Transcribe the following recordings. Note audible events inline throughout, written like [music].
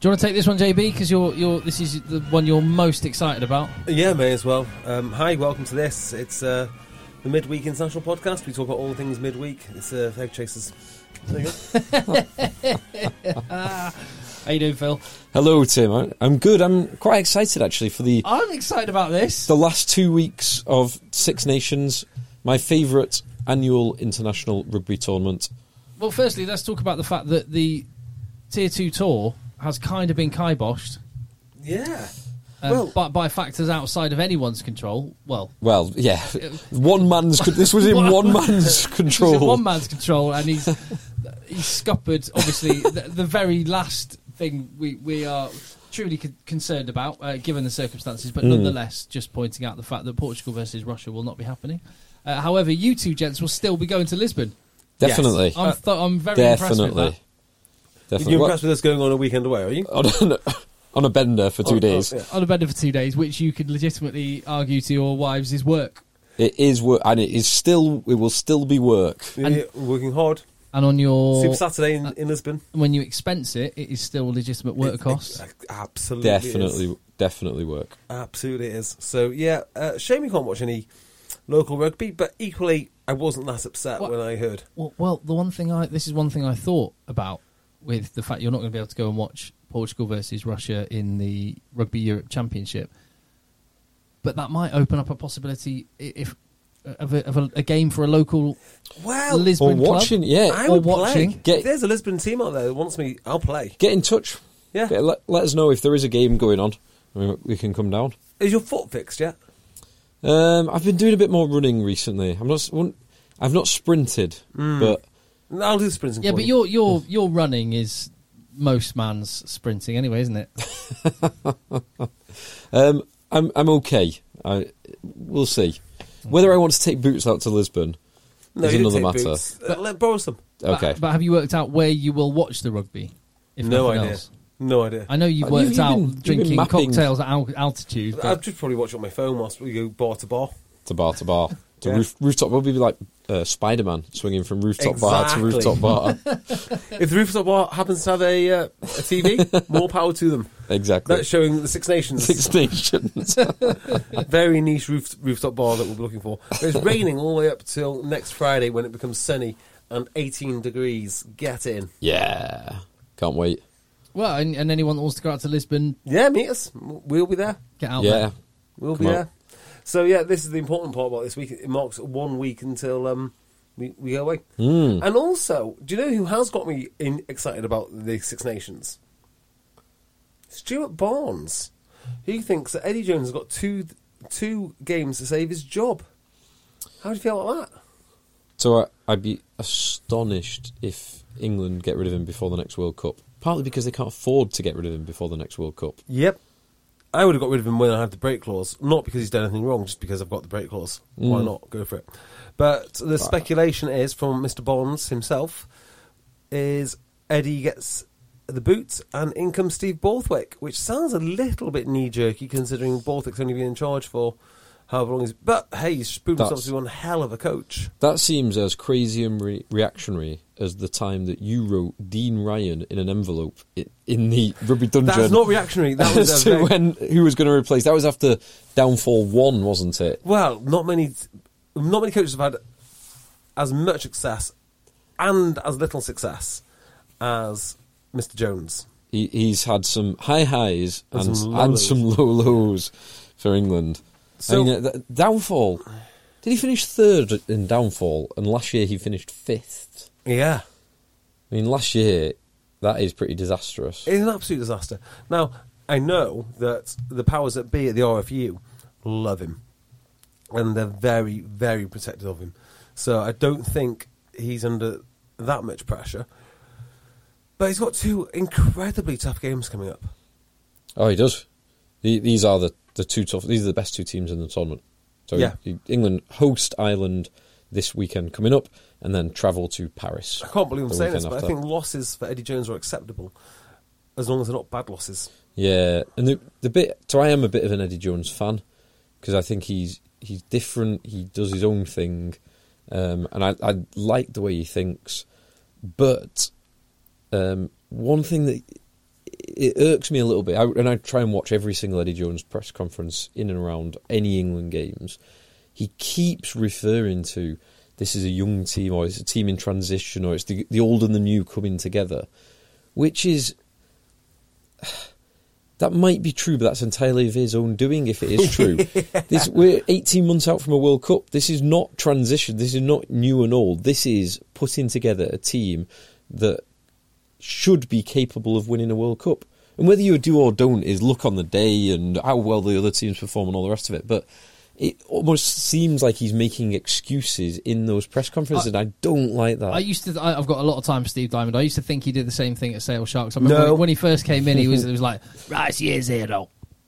Do you want to take this one, JB? Because you're, you're, this is the one you're most excited about. Yeah, may as well. Um, hi, welcome to this. It's uh, the Midweek International Podcast. We talk about all things midweek. It's uh, Egg Chasers. There you go. [laughs] How you doing, Phil? Hello, Tim. I- I'm good. I'm quite excited actually for the I'm excited about this. the last two weeks of Six Nations, my favourite annual international rugby tournament. Well, firstly, let's talk about the fact that the Tier 2 tour has kind of been kiboshed yeah. um, Well- by, by factors outside of anyone's control. Well, Well, yeah, one man's. This was in [laughs] one man's [laughs] It's in control. one man's control, and he's he's scuppered. Obviously, the, the very last thing we we are truly con- concerned about, uh, given the circumstances, but nonetheless, just pointing out the fact that Portugal versus Russia will not be happening. Uh, however, you two gents will still be going to Lisbon. Definitely, I'm th- I'm very impressed with definitely, that. Definitely. You're impressed with us going on a weekend away, are you? [laughs] on, a, on a bender for two oh, days. yeah. On a bender for two days, which you could legitimately argue to your wives is work, It is work, and it is still. It will still be work. And yeah, working hard. and on your Super Saturday in, in Lisbon. when you expense it, it is still legitimate work It- costs. it- absolutely. is. Definitely, definitely work. Absolutely is. So, yeah, uh, shame you can't watch any local rugby, but equally, I wasn't that upset What? when I heard. Well, well, the one thing I this is one thing I thought about with the fact you're not going to be able to go and watch Portugal versus Russia in the Rugby Europe Championship, but that might open up a possibility if of a, of a, a game for a local Well, Lisbon Or watching, club. yeah. I or would watching. play. Get- if there's a Lisbon team out there that wants me, I'll play. Get in touch. Yeah. Get- let, let us know if there is a game going on. I mean, we can come down. Is your foot fixed yet? Um, I've been doing a bit more running recently. I'm not. s- wouldn't- I've not sprinted, but I'll do the sprinting. Yeah, for but you. your your your running is most man's sprinting anyway, isn't it? [laughs] [laughs] um, I'm I'm okay. I we'll see whether I want to take boots out to Lisbon. no, is another matter. boots. Uh, let borrow some. Okay, But, but have you worked out where you will watch the rugby? If no idea. else? No idea. I know you've Uh, worked you've- you've out been- drinking cocktails at al- altitude. but- I'd just probably watch it on my phone whilst we go bar to bar. to bar to bar [laughs] to Yeah. roof, rooftop. We'll be like uh, Spider Man swinging from rooftop bar to rooftop bar. [laughs] If the rooftop bar happens to have a, uh, a TV, [laughs] more power to them. exactly. That's showing the Six Nations. Six Nations. [laughs] Very niche roof, rooftop bar that we'll be looking for. But it's raining all the way up till next Friday when it becomes sunny and 18 degrees. Get in. yeah, can't wait. Well, and, and anyone that wants to go out to Lisbon, Yeah, meet us. We'll be there. get out yeah, there. We'll Come be on. there. So yeah, this is the important part about this week. It marks one week until um, we, we go away. Mm. And also, do you know who has got me in, excited about the Six Nations? Stuart Barnes. He thinks that Eddie Jones has got two two games to save his job. How do you feel about that? So I, I'd be astonished if England get rid of him before the next World Cup. Partly because they can't afford to get rid of him before the next World Cup. Yep. I would have got rid of him when I had the break clause, not because he's done anything wrong, just because I've got the break clause. Why Mm. not go for it? But the speculation is from Mr. Barnes himself is Eddie gets the boots and in comes Steve Borthwick, which sounds a little bit knee jerky considering Borthwick's only been in charge for however long he's. But hey, he's proven himself to be one hell of a coach. That seems as crazy and re- reactionary as the time that you wrote Dean Ryan in an envelope in the Rugby Dungeon. That's not reactionary. That was [laughs] as to when who was going to replace. That was after Downfall One, wasn't it? Well, not many, not many coaches have had as much success and as little success as Mr. Jones. He, he's had some high highs And and, some and some low lows for England. So- I mean, uh, th- downfall. Did he finish third in downfall? And last year he finished fifth. Yeah, I mean, last year that is pretty disastrous. it's an absolute disaster. Now, I know that the powers that be at the RFU love him, and they're very, very protective of him. So I don't think he's under that much pressure. But he's got two incredibly tough games coming up. Oh, he does. These are the, the two tough. These are the best two teams in the tournament. So Yeah. England host Ireland this weekend coming up, and then travel to Paris. I can't believe I'm saying this, but I think losses for Eddie Jones are acceptable as long as they're not bad losses. Yeah, and the the bit. So I am a bit of an Eddie Jones fan because I think he's he's different. He does his own thing, um, and I, I like the way he thinks. But um, one thing that it irks me a little bit, I, and I try and watch every single Eddie Jones press conference in and around any England games. He keeps referring to this is a young team, or it's a team in transition, or it's the the old and the new coming together, which is [sighs] that might be true, but that's entirely of his own doing. If it is true, [laughs] this, we're 18 months out from a World Cup. This is not transition. This is not new and old. This is putting together a team that should be capable of winning a World Cup. And whether you do or don't is look on the day and how well the other teams perform and all the rest of it. But it almost seems like he's making excuses in those press conferences, and I don't like that. I used to. I, I've got a lot of time for Steve Diamond. I used to think he did the same thing at Sale Sharks. I remember No. when, he first came in, he was it was like, right, it's year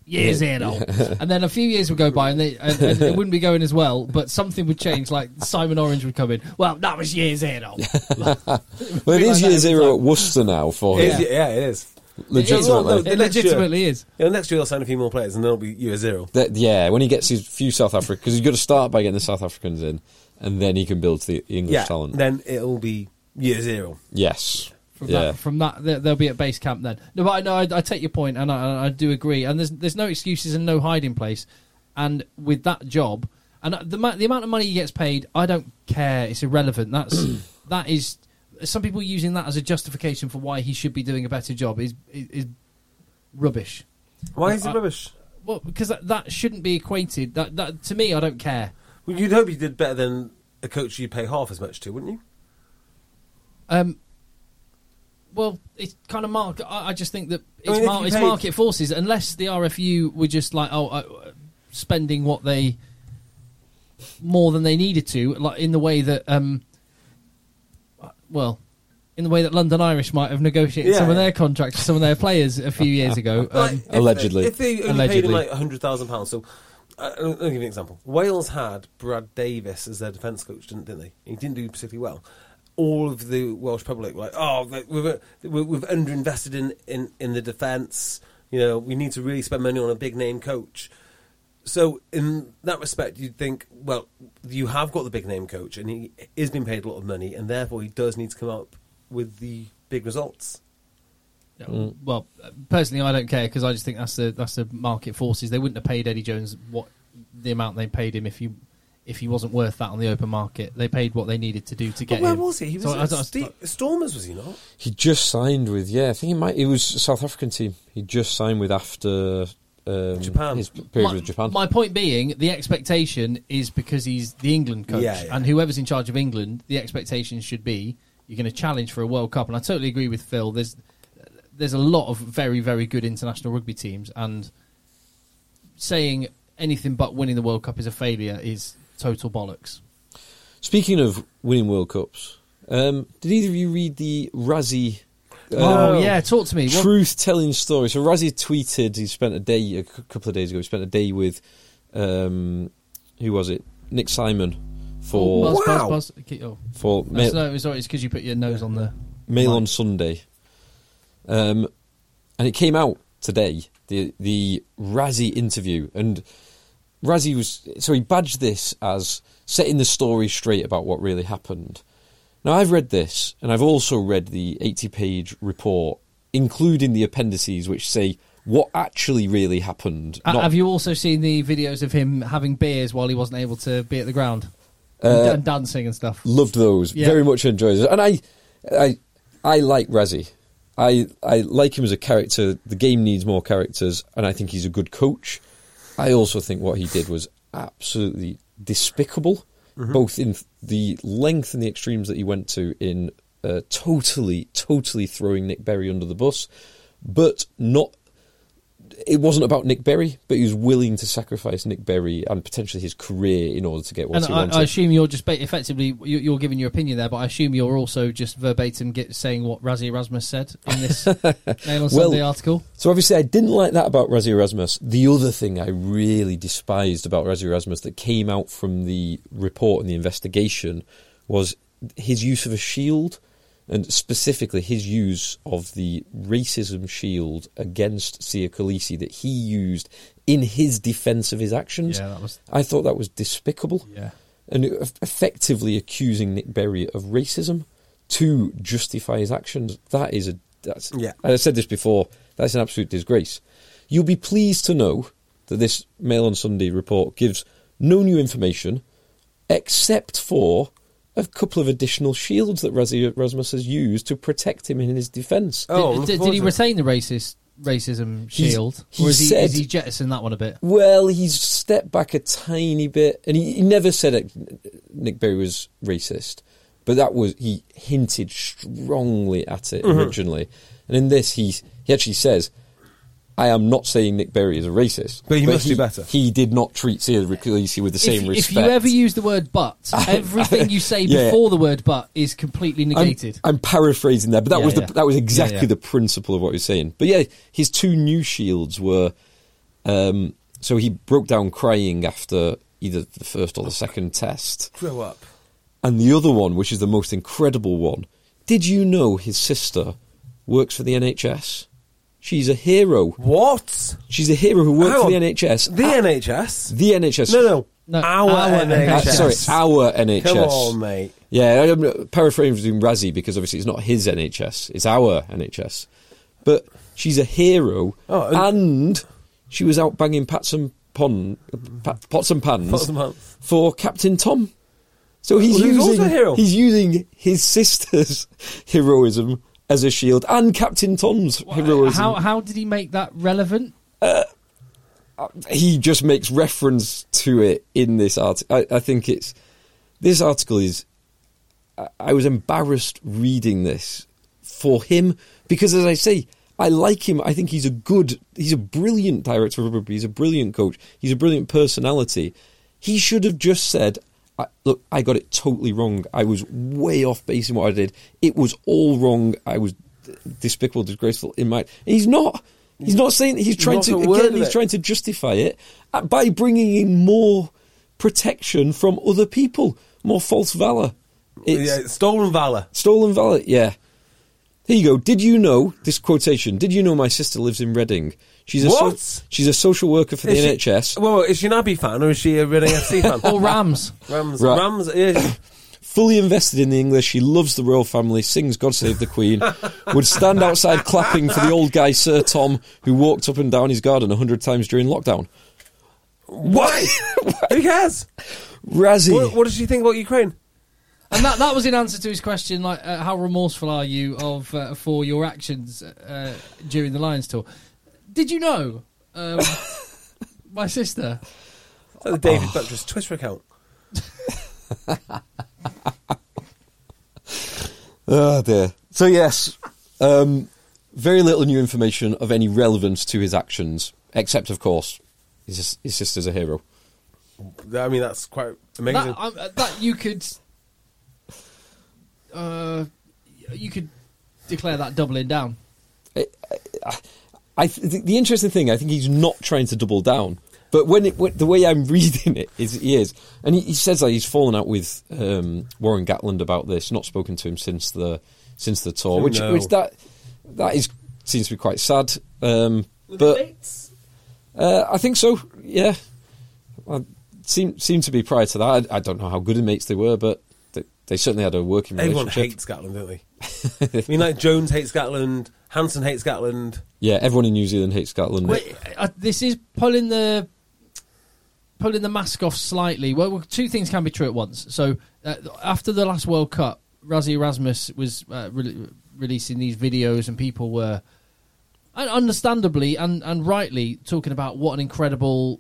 zero, year zero, and then a few years would go by and, they, and, and it wouldn't be going as well. But something would change. Like Simon Orange would come in. Well, that was year zero. [laughs] well, it like is year zero at Worcester now for It him. is, yeah, it is. Legitimately. Well, It the year- legitimately is. Yeah, next year they'll sign a few more players and then it'll be year zero. That, yeah, when he gets his few South Africa, because he's got to start by getting the South Africans in, and then he can build the English Yeah, talent. then it'll be year zero. yes, From yeah. that, from that, they- they'll be at base camp then. No, but I know I, I take your point, and I, I do agree. And there's there's no excuses and no hiding place. And with that job, and the the amount of money he gets paid, I don't care. It's irrelevant. That's [clears throat] that is some people using that as a justification for why he should be doing a better job is is, is rubbish. Why is it I- rubbish? Well, because that, that shouldn't be equated. That that to me, I don't care. Well, you'd hope you did better than a coach you pay half as much to, wouldn't you? Um, well, it's kind of mark. I, I just think that it's, mean, mar- you it's paid- market forces. Unless the RFU were just like, oh, uh, spending what they more than they needed to, like in the way that, um, well, in the way that London Irish might have negotiated Yeah, some of yeah. their contracts with some of their players a few years ago. Like, Um, if- Allegedly. If they only paid him Allegedly. like £100,000, so uh, I'll I'll give you an example. Wales had Brad Davis as their defence coach, didn't, didn't they? He didn't do particularly well. All of the Welsh public were like, oh, we've, we've, underinvested in, in, in the defence. You know, we need to really spend money on a big name coach. So, in that respect, you'd think, well, you have got the big name coach, and he is being paid a lot of money, and therefore he does need to come up with the big results. no, mm. Well, personally, I don't care because I just think that's the that's the market forces. They wouldn't have paid Eddie Jones what the amount they paid him if he if he wasn't worth that on the open market. They paid what they needed to do to But get where him. was he? He was So I at don't- Ste- Stormers, was he not? He just signed with yeah, I think he might. It was a South African team. He just signed with after um, Japan. His period my, with Japan. my point being, the expectation is because he's the England coach, Yeah, yeah. and whoever's in charge of England, the expectation should be you're going to challenge for a World Cup. And I totally agree with Phil. There's there's a lot of very very good international rugby teams, and saying anything but winning the World Cup is a failure is total bollocks. Speaking of winning World Cups, um, did either of you read the Rassie? oh uh, yeah, talk to me. Truth telling story. So Rassie tweeted he spent a day a couple of days ago. He spent a day with um, who was it? Nik Simon for Oh, buzz, Wow. buzz, buzz. Keep- oh. for No, Mail, no, sorry, it's because you put your nose on the. Mail on Sunday, um, and it came out today. The the Rassie interview and Rassie was so he badged this as setting the story straight about what really happened. Now I've read this, and I've also read the eighty-page report, including the appendices which say what actually really happened. Uh, not- have you also seen the videos of him having beers while he wasn't able to be at the ground? Uh, and dancing and stuff. loved those. Yeah. Very much enjoyed it. And I, I, I like Rassie. I I like him as a character. The game needs more characters, and I think he's a good coach. I also think what he did was absolutely despicable, both in the length and the extremes that he went to in uh, totally, totally throwing Nic Berry under the bus, but not. It wasn't about Nic Berry, but he was willing to sacrifice Nic Berry and potentially his career in order to get what And he I, wanted. I assume you're just effectively you- you're giving your opinion there, but I assume you're also just verbatim get, saying what Rassie Erasmus said in this [laughs] Mail on Sunday article. So obviously, I didn't like that about Rassie Erasmus. The other thing I really despised about Rassie Erasmus that came out from the report and the investigation was his use of a shield, and specifically his use of the racism shield against Siya Kolisi that he used in his defence of his actions. Yeah, that was- I thought that was despicable Yeah. and effectively accusing Nic Berry of racism to justify his actions. That is a that's. Yeah. and I said this before. That's an absolute disgrace. You'll be pleased to know that this Mail on Sunday report gives no new information, except for a couple of additional shields that Rassie Erasmus has used to protect him in his defence. Oh, did, did, he retain the racist racism He's- shield, he or is he, said- is he jettisoned that one a bit? Well, he's stepped back a tiny bit, and he, he never said it, Nic Berry was racist, but that was he hinted strongly at it originally, and in this he he actually says, "I am not saying Nic Berry is a racist, But he must do better." He did not treat Siya Kolisi with the same if, respect. if you ever use the word "but," [laughs] everything you say [laughs] Yeah. before the word "but" is completely I'm, negated. I'm paraphrasing there, but that Yeah, was the, yeah. that was exactly Yeah, yeah. the principle of what he was saying. But yeah, his two new shields were um, so he broke down crying after either the first or the second test, Grow up. and the other one, which is the most incredible one. Did you know his sister works for the NHS? She's a hero. What? She's a hero who worked Hang for the on. NHS. The NHS? the NHS. No, no. No, our, our NHS. Uh, sorry, our NHS. Come on, mate. Yeah, I'm paraphrasing Rassie because obviously it's not his NHS, it's our NHS. But she's a hero, Oh, and- and she was out banging pots and, pon, pa- pots and pans Pots and pans. for Captain Tom. So he's Well, he's using also a hero. he's using his sister's [laughs] heroism as a shield and Captain Tom's heroism. How how did he make that relevant? Uh, he just makes reference to it in this article. I, I think it's this article is. I- I was embarrassed reading this for him because, as I say, I like him. I think he's a good, he's a brilliant director of rugby. He's a brilliant coach. He's a brilliant personality. He should have just said, I, "Look, I got it totally wrong. I was way off base in what I did. It was all wrong. I was despicable, disgraceful in my." He's not. He's not saying he's trying not to again. He's trying to justify it uh, by bringing in more protection from other people, more false valor. It's Yeah, stolen valor. stolen valor. Yeah. Here you go. Did you know this quotation? Did you know my sister lives in Reading? She's a What? she's a social worker for the Is she- NHS. Well, is she an Abbey fan or is she a Reading FC fan? [laughs] Or Rams? Rams. Right. Rams. Yeah. Fully invested in the English, she loves the royal family, sings "God Save the Queen," [laughs] would stand outside clapping for the old guy Sir Tom, who walked up and down his garden a hundred times during lockdown. Why? [laughs] Who cares? Rassie, What, what does she think about Ukraine? And that, that was in answer to his question, like, uh, how remorseful are you of uh, for your actions uh, during the Lions tour? Did you know, um, [laughs] my sister? It's like the David Buttress Twitter account. [laughs] Oh dear. So yes, um, very little new information of any relevance to his actions, except of course, his, his sister's a hero. I mean, that's quite amazing. That, um, uh, that you could, uh, you could declare that doubling down. I th- the, the interesting thing, I think he's not trying to double down, but when, it, when the way I'm [laughs] reading it is he is, and he, he says that he's fallen out with um, Warren Gatland about this, not spoken to him since the since the tour, Oh, which no. which that that is seems to be quite sad. Um, but Uh, I think so. Yeah, I seem seem to be prior to that. I, I don't know how good of mates they were, but they, they certainly had a working relationship. Everyone relationship. hates Scotland, don't they? [laughs] I mean, like Jones hates Scotland, Hansen hates Scotland. Yeah, everyone in New Zealand hates Scotland. Wait, uh, this is pulling the pulling the mask off slightly. Well, well, two things can be true at once. So uh, after the last World Cup, Rassie Erasmus was uh, re- releasing these videos, and people were and understandably and, and rightly talking about what an incredible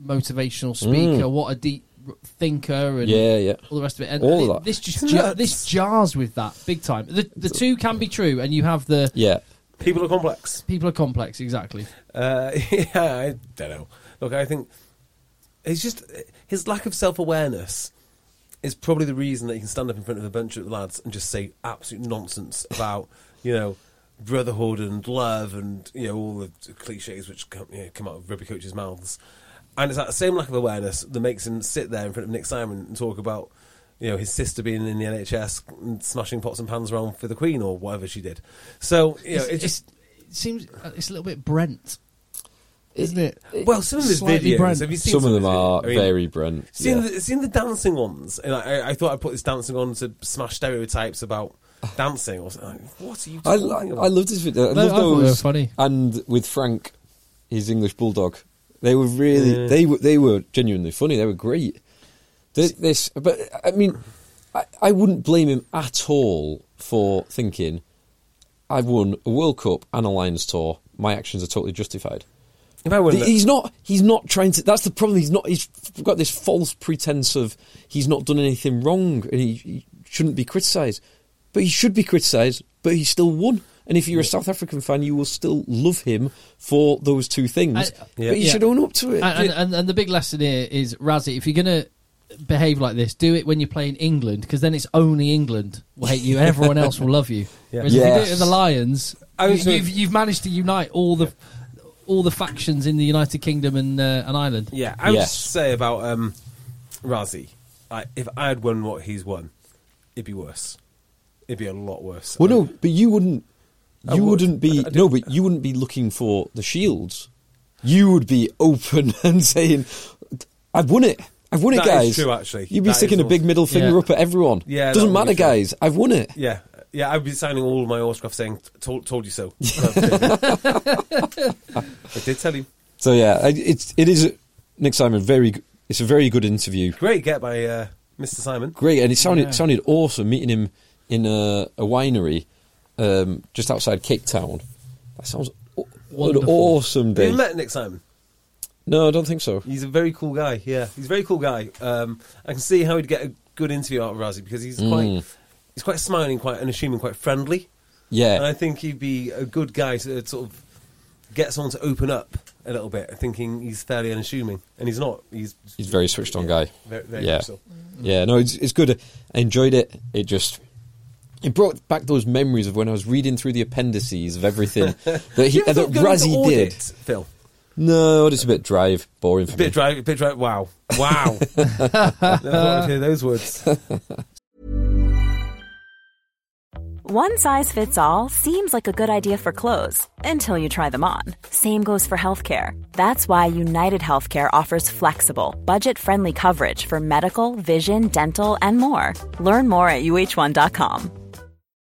motivational speaker, what a deep thinker, and Yeah, yeah. all the rest of it. And All thi- that. this just jar, this jars with that big time. The the two can be true, and you have the Yeah. People are complex. people are complex. Exactly. Uh, [laughs] yeah, I don't know. Look, I think it's just his lack of self awareness is probably the reason that he can stand up in front of a bunch of lads and just say absolute nonsense about [laughs] you know brotherhood and love and you know all the cliches which come, you know, come out of rugby coaches' mouths. And it's that same lack of awareness that makes him sit there in front of Nik Simon and talk about you know his sister being in the NHS and smashing pots and pans around for the Queen or whatever she did. So you know, It's- it just. it seems uh, it's a little bit Brent, isn't it? Well, some of his videos. Brent. Have you seen Some of them are? I mean, very Brent. Seen, yeah. the, seen the dancing ones, and I, I thought I'd put this dancing on to smash stereotypes about [laughs] dancing. Or something. What are you I, talking I, about? I loved his video. I No, I love thought they were those. funny. And with Frank, his English bulldog, they were really Yeah. they were they were genuinely funny. They were great. This, this but I mean, I, I wouldn't blame him at all for thinking I've won a World Cup and a Lions tour. My actions are totally justified. if I were He's not. He's not trying to. That's the problem. He's not. He's got this false pretense of he's not done anything wrong and he, he shouldn't be criticised. But he should be criticised. But he still won. And if you're a South African fan, you will still love him for those two things. I- Yeah. But you Yeah. should own up to it. And, and, and, and the big lesson here is Rassie. If you're going to behave like this, do it when you're playing England, because then it's only England will hate you, and everyone else will love you. [laughs] Yeah. Whereas if you do it Yes. with the Lions, I you, was gonna- you've, you've managed to unite all the all the factions in the United Kingdom and uh, and Ireland. Yeah, I would Yes. say about um, Rassie. I, if I had won what he's won, it'd be worse. It'd be a lot worse. well, no, but you wouldn't. I You would. would. not be I- no, but you wouldn't be looking for the shields. You would be open [laughs] and saying, "I've won it. I've won it, That guys." true, actually. You'd be That sticking a big middle finger Yeah. up at everyone. Yeah, doesn't matter, guys. I've won it. Yeah, yeah, I'd be signing all of my autographs saying "told, told you so." [laughs] I did tell you. So yeah, it's it is Nik Simon. Very, it's a very good interview. Great get by uh, Mr. Simon. Great, and it sounded Yeah. sounded awesome meeting him in a, a winery um, just outside Cape Town. That sounds o- an Wonderful. awesome Have day. you met Nik Simon? No, I don't think so. He's a very cool guy. Yeah, he's a very cool guy. Um, I can see how he'd get a good interview out of Rassie because he's quite Mm. he's quite smiling, quite unassuming, quite friendly, Yeah. and I Yeah, think he'd be a good guy to sort of get someone to open up a little bit, thinking he's fairly unassuming, and he's not. He's he's very switched on guy. very, very Yeah. much so. Yeah, no, it's it's good. I enjoyed it. It just it brought back those memories of when I was reading through the appendices of everything [laughs] that he You ever that thought going into Rassie audit, did. Phil. No, it's a bit drive, boring for A bit me. dry, a bit dry. Wow, wow. Never thought I'd hear those words. One size fits all seems like a good idea for clothes until you try them on. Same goes for healthcare. That's why United Healthcare offers flexible, budget friendly coverage for medical, vision, dental, and more. Learn more at uh1.com.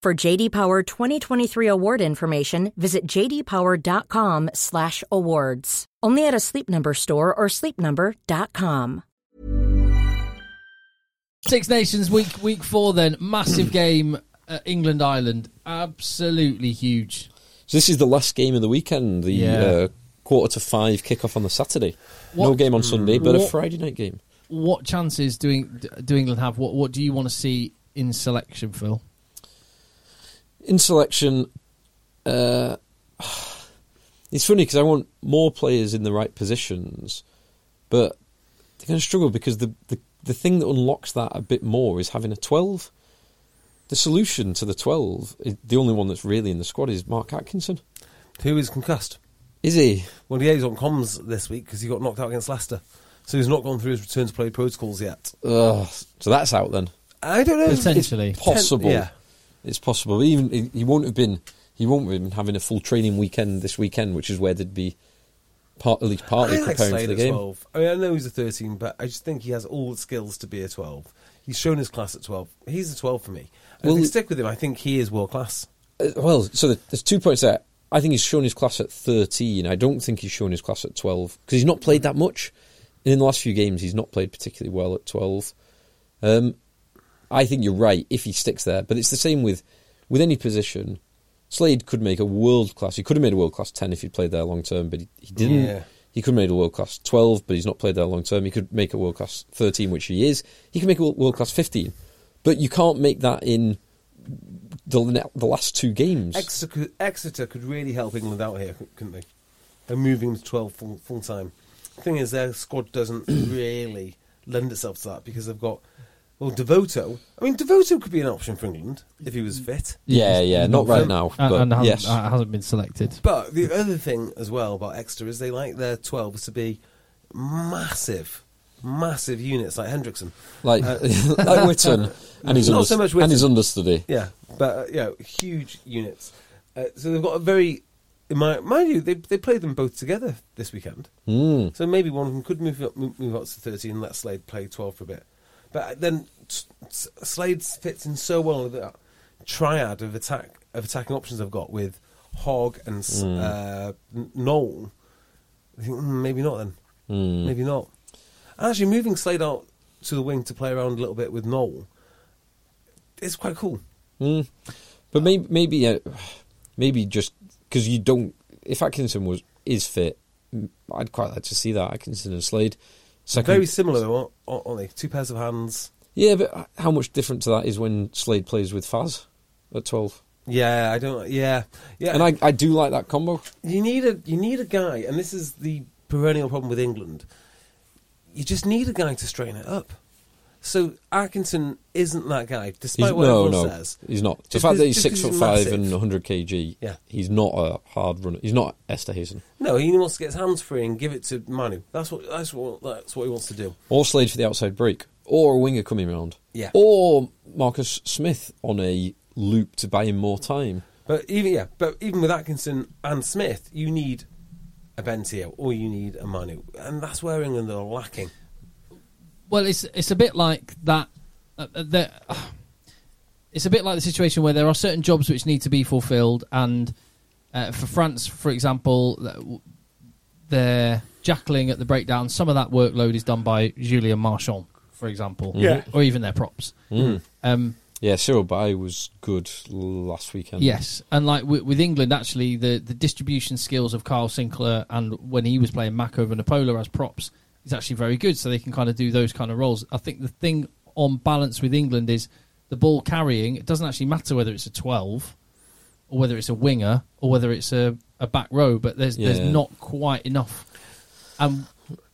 For JD Power 2023 award information, visit jdpower.com/awards. Only at a Sleep Number store or sleepnumber.com. Six Nations week week four. Then massive [clears throat] game. Uh, England Ireland, absolutely huge. So this is the last game of the weekend. The Yeah. uh, quarter to five kick-off on the Saturday. No game on Sunday, but a Friday night game. What chances do, do England have? What what do you want to see in selection, Phil? In selection, uh, [sighs] it's funny because I want more players in the right positions, but they're going to struggle because the, the the thing that unlocks that a bit more is having a twelve. The solution to the twelve, the only one that's really in the squad, is Mark Atkinson. Who is concussed? Is he? Well, yeah, he's on comms this week because he got knocked out against Leicester. So he's not gone through his return to play protocols yet. Ugh. so that's out then. I don't know. Potentially. It's possible. yeah. It's possible. Even he- won't have been. He won't have been having a full training weekend this weekend, which is where they'd be part, at least partly I like preparing Slade for the game. 12. I mean, I know he's a 13, but I just think he has all the skills to be a 12. He's shown his class at 12. He's a 12 for me. And Well, if they he- stick with him, I think he is world class. Uh, well, so there- there's two points there. I think he's shown his class at 13. I don't think he's shown his class at 12 because he's not played that much. And in the last few games, he's not played particularly well at 12. Um, I think you're right if he sticks there, but it's the same with with any position. Slade could make a world class. He could have made a world class 10 if he'd played there long term, but he, he didn't. Yeah. He could have made a world class 12, but he's not played there long term. He could make a world class 13, which he is. He can make a world class 15, but you can't make that in the the last two games. Exeter could, Exeter could really help England out here, couldn't they? They're moving to 12 full, full time. The thing is, their squad doesn't [clears throat] really lend itself to that because they've got, well, Devoto. I mean, Devoto could be an option for England if he was fit. Yeah, yeah, not right now, And, but and hasn't, yes. uh, hasn't been selected. But the other thing as well about Exeter is they like their 12s to be massive, massive units like Hendrickson. like Uh, [laughs] like Whitten and he's Not under- so much and his Whitten. understudy. Yeah, but uh, yeah, huge units. Uh, so they've got a very, in my, mind you, they they played them both together this weekend. Mm. So maybe one of them could move up, move, move up to thirteen and let Slade play twelve for a bit. But then Slade fits in so well with that triad of attack of attacking options I've got with Hogg and Mm. uh, Nowell. I think mm, maybe not then. Mm. Maybe not. Actually, moving Slade out to the wing to play around a little bit with Nowell is quite cool. Mm. But maybe maybe uh, maybe just because you don't. If Atkinson was is fit, I'd quite like to see that Atkinson and Slade. Second, Very similar, though, aren't they? Two pairs of hands. yeah, but how much different to that is when Slade plays with Faz at twelve? Yeah, I don't. Yeah, yeah. And I, I do like that combo. you need a you need a guy, and this is the perennial problem with England. You just need a guy to straighten it up. So Atkinson isn't that guy, despite He's, what no, everyone no, says. he's not. The Just fact that he's six foot he's five massive. and 100 kg, Yeah. he's not a hard runner. He's not Esterhuizen. No, he wants to get his hands free and give it to Manu. That's what that's what that's what he wants to do. Or Slade for the outside break, or a winger coming round, Yeah. or Marcus Smith on a loop to buy him more time. But even yeah, but even with Atkinson and Smith, you need a Ben Te'o or you need a Manu, and that's where England are lacking. Well, it's it's a bit like that. Uh, uh, the, uh, [sighs] it's a bit like the situation where there are certain jobs which need to be fulfilled, and uh, for France, for example, th- w- they're jackling at the breakdown. Some of that workload is done by Julien Marchand, for example, Yeah. or even their props. Mm. Um, Yeah, Cyril Baille was good last weekend. Yes, and like with, with England, actually, the, the distribution skills of Kyle Sinckler and when he was playing Mako Vunipola as props is actually very good. So they can kind of do those kind of roles. I think the thing on balance with England is the ball carrying. It doesn't actually matter whether it's a twelve or whether it's a winger or whether it's a, a back row, but there's there's not quite enough. Um,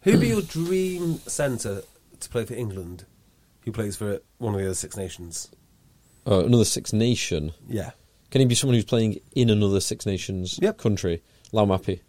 Who'd be your dream centre to play for England? Who plays for one of the other Six Nations? Uh, another Six Nation. Yeah, Can he be someone who's playing in another Six Nations Yep. country? Laumape.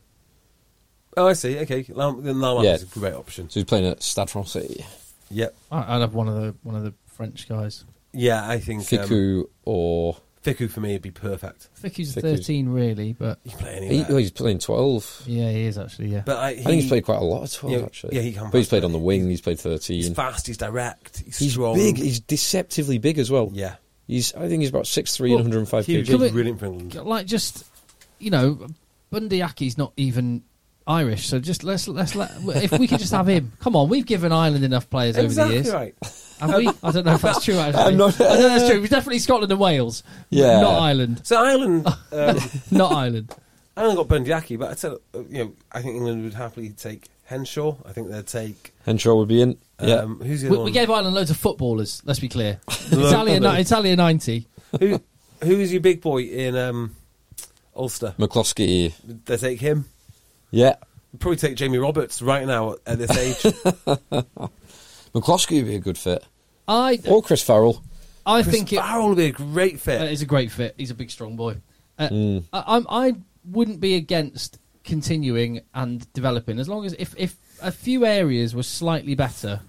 Oh, I see. Okay, Lam- then Lam Yeah. is a great option. So he's playing at Stade Francais. Yep. I, I'd have one of the one of the French guys. Yeah, I think um, Fickou or. Fickou for me would be perfect. Ficky's Fickou's- thirteen, really, but He can play He, anywhere. oh, he's playing 12. yeah, he is actually. Yeah, but I, I think he's played quite a lot of 12, Yeah, actually. yeah, he can But he's play. played on the wing, he's played 13. He's fast. He's direct. He's, He's strong. big, he's deceptively big as well. yeah. He's, I think he's about 6'3 Well, and 105 Huge. kg. Come He's brilliant for England. like just you know, Bundee Aki's not even Irish, so just let's let's let if we could just have him. Come on, we've given Ireland enough players Exactly over the years, right. have we? I don't know if that's true. Actually, [laughs] I'm not- I don't know if that's true. It's definitely Scotland and Wales. Yeah. not Ireland, So Ireland, [laughs] um, not Ireland. Ireland got Bundee Aki, but I said, uh, you know, I think England would happily take Henshaw. I think they'd take. Henshaw would be in. yeah. Um, Who's the We, other we one? gave Ireland loads of footballers. Let's be clear. Lo- Italia, lo- Italia ninety. Who, who is your big boy in um, Ulster? McCloskey. They take him. Yeah. They'd probably take Jamie Roberts right now at this age. [laughs] McCloskey would be a good fit. I Or Chris Farrell. I Chris think it, Farrell would be a great fit. Uh, he's a great fit. He's a big, strong boy. Uh, Mm. I, I'm, I wouldn't be against continuing and developing as long as if if a few areas were slightly better,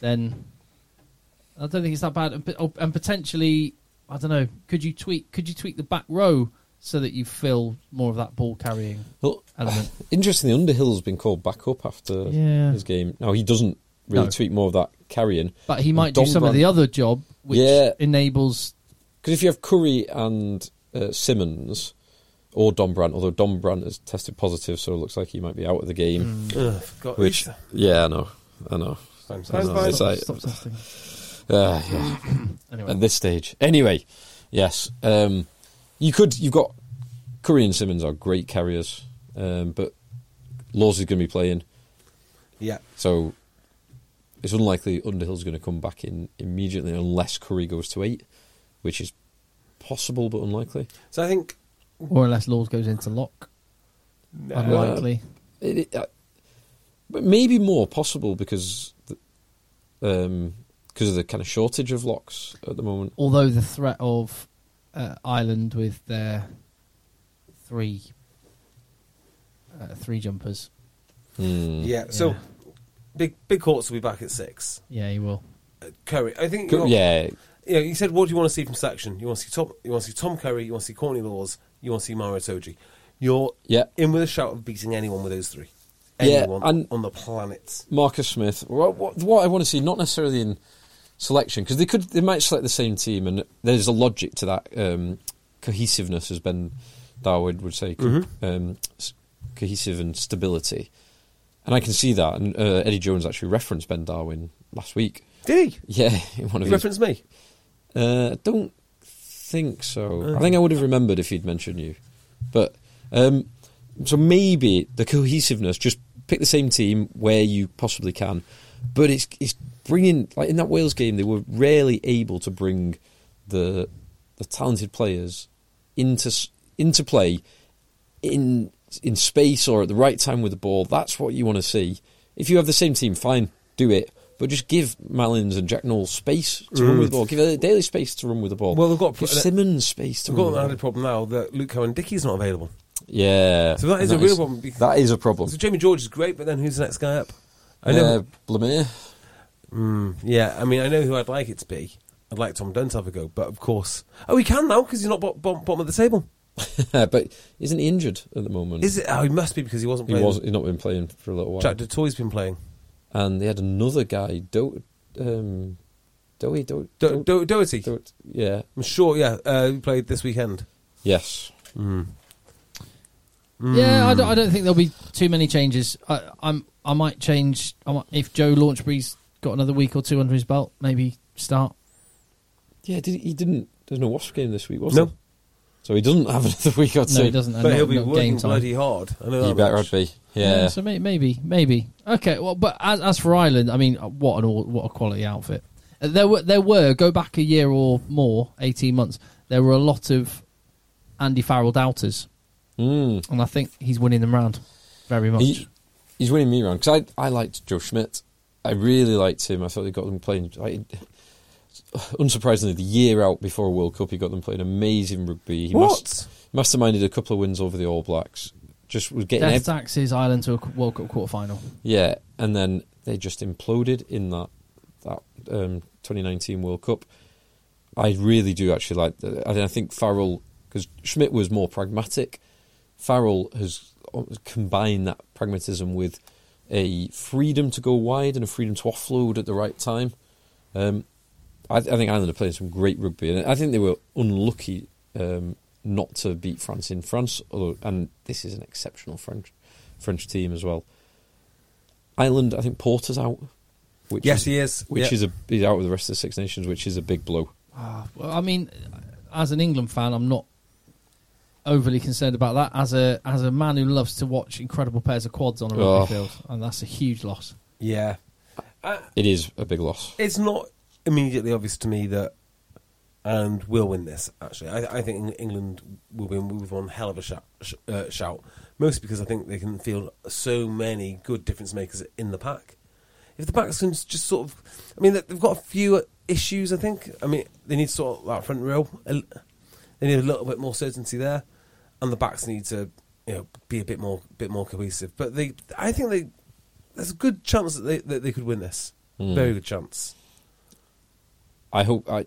then I don't think it's that bad. And, and potentially, I don't know. Could you tweak? Could you tweak the back row so that you fill more of that ball carrying Well, element? [sighs] interestingly, Underhill's been called back up after Yeah. his game. Now he doesn't really No. tweak more of that carrying. But he might do some of the other job, which Yeah. enables. Because if you have Curry and uh, Simmonds or Dombrandt, although Dombrandt has tested positive, so it looks like he might be out of the game. Ugh, Which, yeah, I know, I know. Fine, I know. fine. It's like, Stop testing. uh, yeah. [coughs] Anyway, at this stage. Anyway, yes, um, you could. You've got Curry and Simmonds are great carriers, um, but Lawes is going to be playing, Yeah. so it's unlikely Underhill's going to come back in immediately unless Curry goes to eight, which is possible but unlikely. So I think or unless Lawes goes into lock, unlikely. It, it, uh, but maybe more possible because the, um, because of the kind of shortage of locks at the moment. Although the threat of uh, Ireland with their three uh, three jumpers, Hmm. yeah. So Yeah. big big courts will be back at six. yeah, he will. Uh, Curry, I think. Cur- you know, yeah, You, said what do you want to see from section? You want to see Tom. You want to see Tom Curry. You want to see Courtney Lawes. You want to see Maro Itoje. You're yeah. in with a shout of beating anyone with those three. Yeah, and- on the planet. Marcus Smith. What, what, what I want to see, not necessarily in selection, because they could, they might select the same team, and there's a logic to that um, cohesiveness, as Ben Darwin would say, co- um, cohesive and stability. And I can see that. And uh, Eddie Jones actually referenced Ben Darwin last week. Did he? Yeah, [laughs] in one of He his. referenced me. Uh, I don't think so. I think I would have remembered if he'd mentioned you. But um, so maybe the cohesiveness, just pick the same team where you possibly can. But it's it's bringing like in that Wales game, they were rarely able to bring the the talented players into into play in in space or at the right time with the ball. That's what you want to see. If you have the same team, fine, do it. But just give Malins and Jack Nowell space to run with the ball. Give a daily space to run with the ball. Well, they've got- give Simmonds space to We've run got an added problem now that Luke Cowan-Dickie's not available. Yeah, So that is and a real problem That is a problem. So Jamie George is great, but then who's the next guy up? I Uh, know. Blamire. Mm, yeah, I mean, I know who I'd like it to be. I'd like Tom Dunn to have a go, but of course, oh, he can now because he's not bo- bo- bottom of the table. [laughs] but isn't he injured at the moment? Is it? Oh, he must be because he wasn't he playing. was. He's not been playing for a little while. Jacques du Toit's been playing. and they had another guy, Do, um, Doey, Do, Do- Do- Doherty. Do- yeah, I'm sure. Yeah, uh, he played this weekend. yes. Yeah, I don't, I don't think there'll be too many changes. I, I'm I might change I might, if Joe Launchbury's got another week or two under his belt. Maybe start. Yeah, did, he didn't. There's no Wasp game this week, was No. there? So he doesn't have [laughs] another week or two. No, he doesn't. but not, he'll be not working game bloody hard. I know He that better much. be. Yeah. so may, maybe, maybe. Okay. Well, but as as for Ireland, I mean, what an all, what a quality outfit. Uh, There were there were go back a year or more, eighteen months. There were a lot of Andy Farrell doubters, Mm. and I think he's winning them round very much. He, he's winning me round because I I liked Joe Schmidt. I really liked him. I thought he got them playing. I, unsurprisingly, the year out before a World Cup, he got them playing amazing rugby. He What? Must, masterminded a couple of wins over the All Blacks. Just was getting Death ev- taxes Ireland to a World Cup quarter final. yeah, and then they just imploded in that that um, 2019 World Cup. I really do actually like. The, I I think Farrell because Schmidt was more pragmatic. Farrell has combined that pragmatism with a freedom to go wide and a freedom to offload at the right time. Um, I, I think Ireland are playing some great rugby, and I think they were unlucky um, not to beat France in France. Although, and this is an exceptional French French team as well. Ireland, I think Porter's out. Which Yes, is, he is. Which Yeah. is a he's out with the rest of the Six Nations, which is a big blow. Ah, well, I mean, as an England fan, I'm not overly concerned about that. As a as a man who loves to watch incredible pairs of quads on a rugby Oh. field, and that's a huge loss. Yeah. Uh, It is a big loss. it's not immediately obvious to me that Ireland will win this. Actually, I, I think England will be move on hell of a shout, sh- uh, shout. Mostly because I think they can field so many good difference makers in the pack. If the backs can just sort of, I mean, they've got a few issues. I think. I mean, they need to sort of that front row. a l- They need a little bit more certainty there, and the backs need to, you know, be a bit more, bit more cohesive. But they, I think they, there's a good chance that they that they could win this. Hmm. Very good chance. I hope I.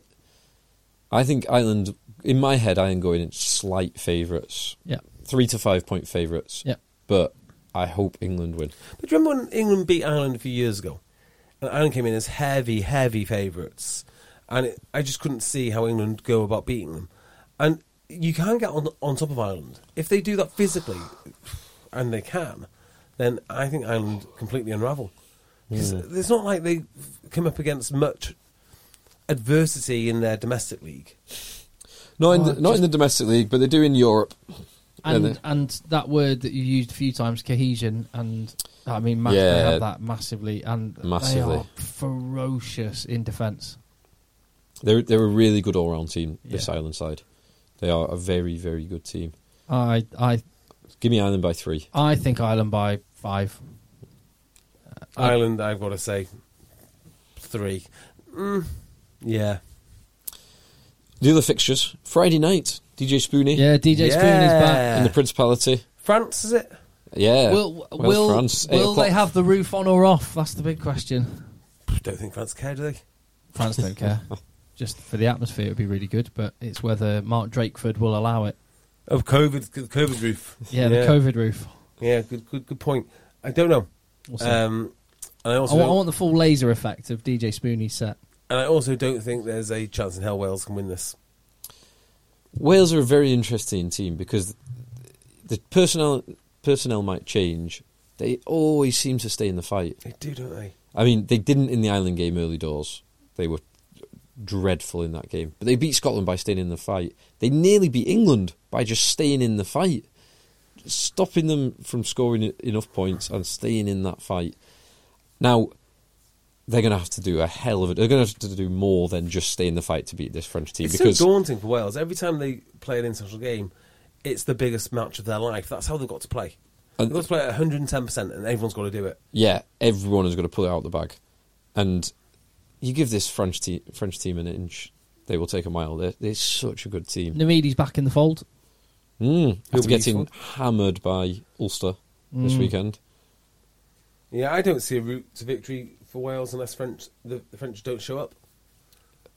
I think Ireland. In my head, I am going in slight favourites, Yeah. three to five point favourites. Yeah. But I hope England win. But do you remember when England beat Ireland a few years ago? And Ireland came in as heavy, heavy favourites. And it, I just couldn't see how England go about beating them. And you can get on, on top of Ireland. If they do that physically, and they can, then I think Ireland completely unravel. Because mm. it's not like they come up against much adversity in their domestic league. Not in Oh, the, not in the domestic league, but they do in Europe. and and that word that you used a few times, cohesion, and I mean, ma- they have that massively, and Massively. they are ferocious in defence. They're they're a really good all round team. This Yeah. Ireland side, they are a very very good team. I I Give me Ireland by three. I think Ireland by five. I- Ireland, I've got to say, three. Mm, yeah. The other fixtures Friday night. DJ Spoonie Yeah, DJ Spoon is back. in the Principality. France, is it? Yeah, Will Wales, will France, will they have the roof on or off? That's the big question. Don't think France care, do they? France don't care. [laughs] Just for the atmosphere, it would be really good, but it's whether Mark Drakeford will allow it. Of COVID, COVID roof. Yeah, the COVID roof. Yeah, good, good, good point. I don't know. We'll. Um, and I I, also, want, I don't, want the full laser effect of DJ Spoonie's set. and I also don't think there's a chance in hell Wales can win this. Wales are a very interesting team because the personnel personnel might change. They always seem to stay in the fight. They do, don't they? I mean, they didn't in the Ireland game early doors. They were dreadful in that game. But they beat Scotland by staying in the fight. They nearly beat England by just staying in the fight. Stopping them from scoring enough points and staying in that fight. Now, they're going to have to do a hell of it. They're going to have to do more than just stay in the fight to beat this French team. It's because so daunting for Wales. Every time they play an international game, it's the biggest match of their life. That's how they've got to play. And- They've got to play at 110%, and everyone's got to do it. yeah, everyone is going to pull it out of the bag. And you give this French, te- French team an inch, they will take a mile. They're, they're such a good team. Namidi's back in the fold. Mm, He'll after be getting useful. hammered by Ulster this Mm. weekend. Yeah, I don't see a route to victory for Wales unless French the, the French don't show up.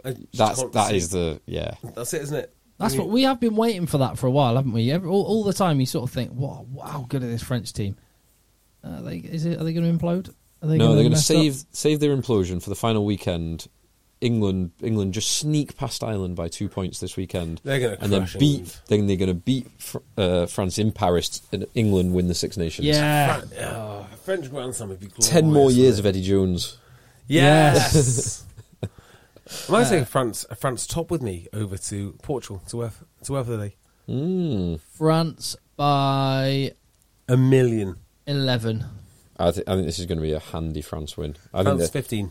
I just That's that see- is the yeah. That's it, isn't it? That's I mean, what we have been waiting for that for a while, haven't we? Every, all, all the time, you sort of think, "Wow, how good are this French team?" Uh, they, is it? Are they going to implode? Are they no, gonna they're going to save up? save their implosion for the final weekend. England England just sneak past Ireland by two points this weekend, They're going to and then beat. Then they're going to beat Fr- uh, France in Paris, and England win the Six Nations. Yeah, Oh, French Grand Slam would be glorious. ten more years of? Eddie Jones. Yes. [laughs] Am I might Uh, take France, France top with me over to Portugal to where to where are they? Mm. France by A million. eleven. I, th- I think this is going to be a handy France win. I France think that, fifteen.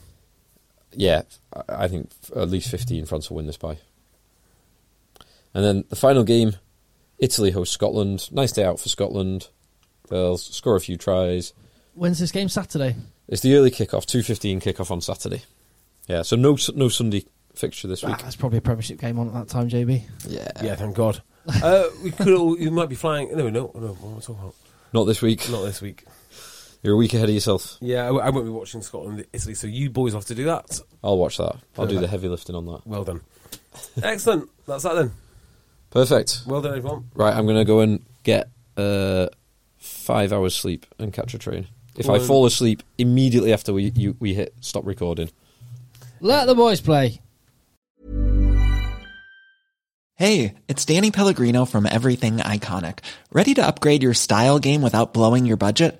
yeah, I- I think at least fifteen France will win this by. And then the final game, Italy hosts Scotland. Nice day out for Scotland. They'll score a few tries. When's this game? Saturday. It's the early kickoff, two fifteen kickoff on Saturday. Yeah, so no no Sunday fixture this Ah, week. that's probably a Premiership game on at that time, JB. Yeah, Yeah, thank God. [laughs] uh, we could. All, you might be flying. No, no, no. What am I talking about? not this week. Not this week. You're a week ahead of yourself. Yeah, I, I won't be watching Scotland, Italy. So you boys have to do that. I'll watch that. I'll do the heavy lifting on that. Well done. Excellent. That's that then. Perfect. Well done, everyone. Right, I'm going to go and get uh, five hours sleep and catch a train. If I Well- fall asleep immediately after we you, we hit stop recording, Let the boys play. Hey, it's Danny Pellegrino from Everything Iconic. Ready to upgrade your style game without blowing your budget?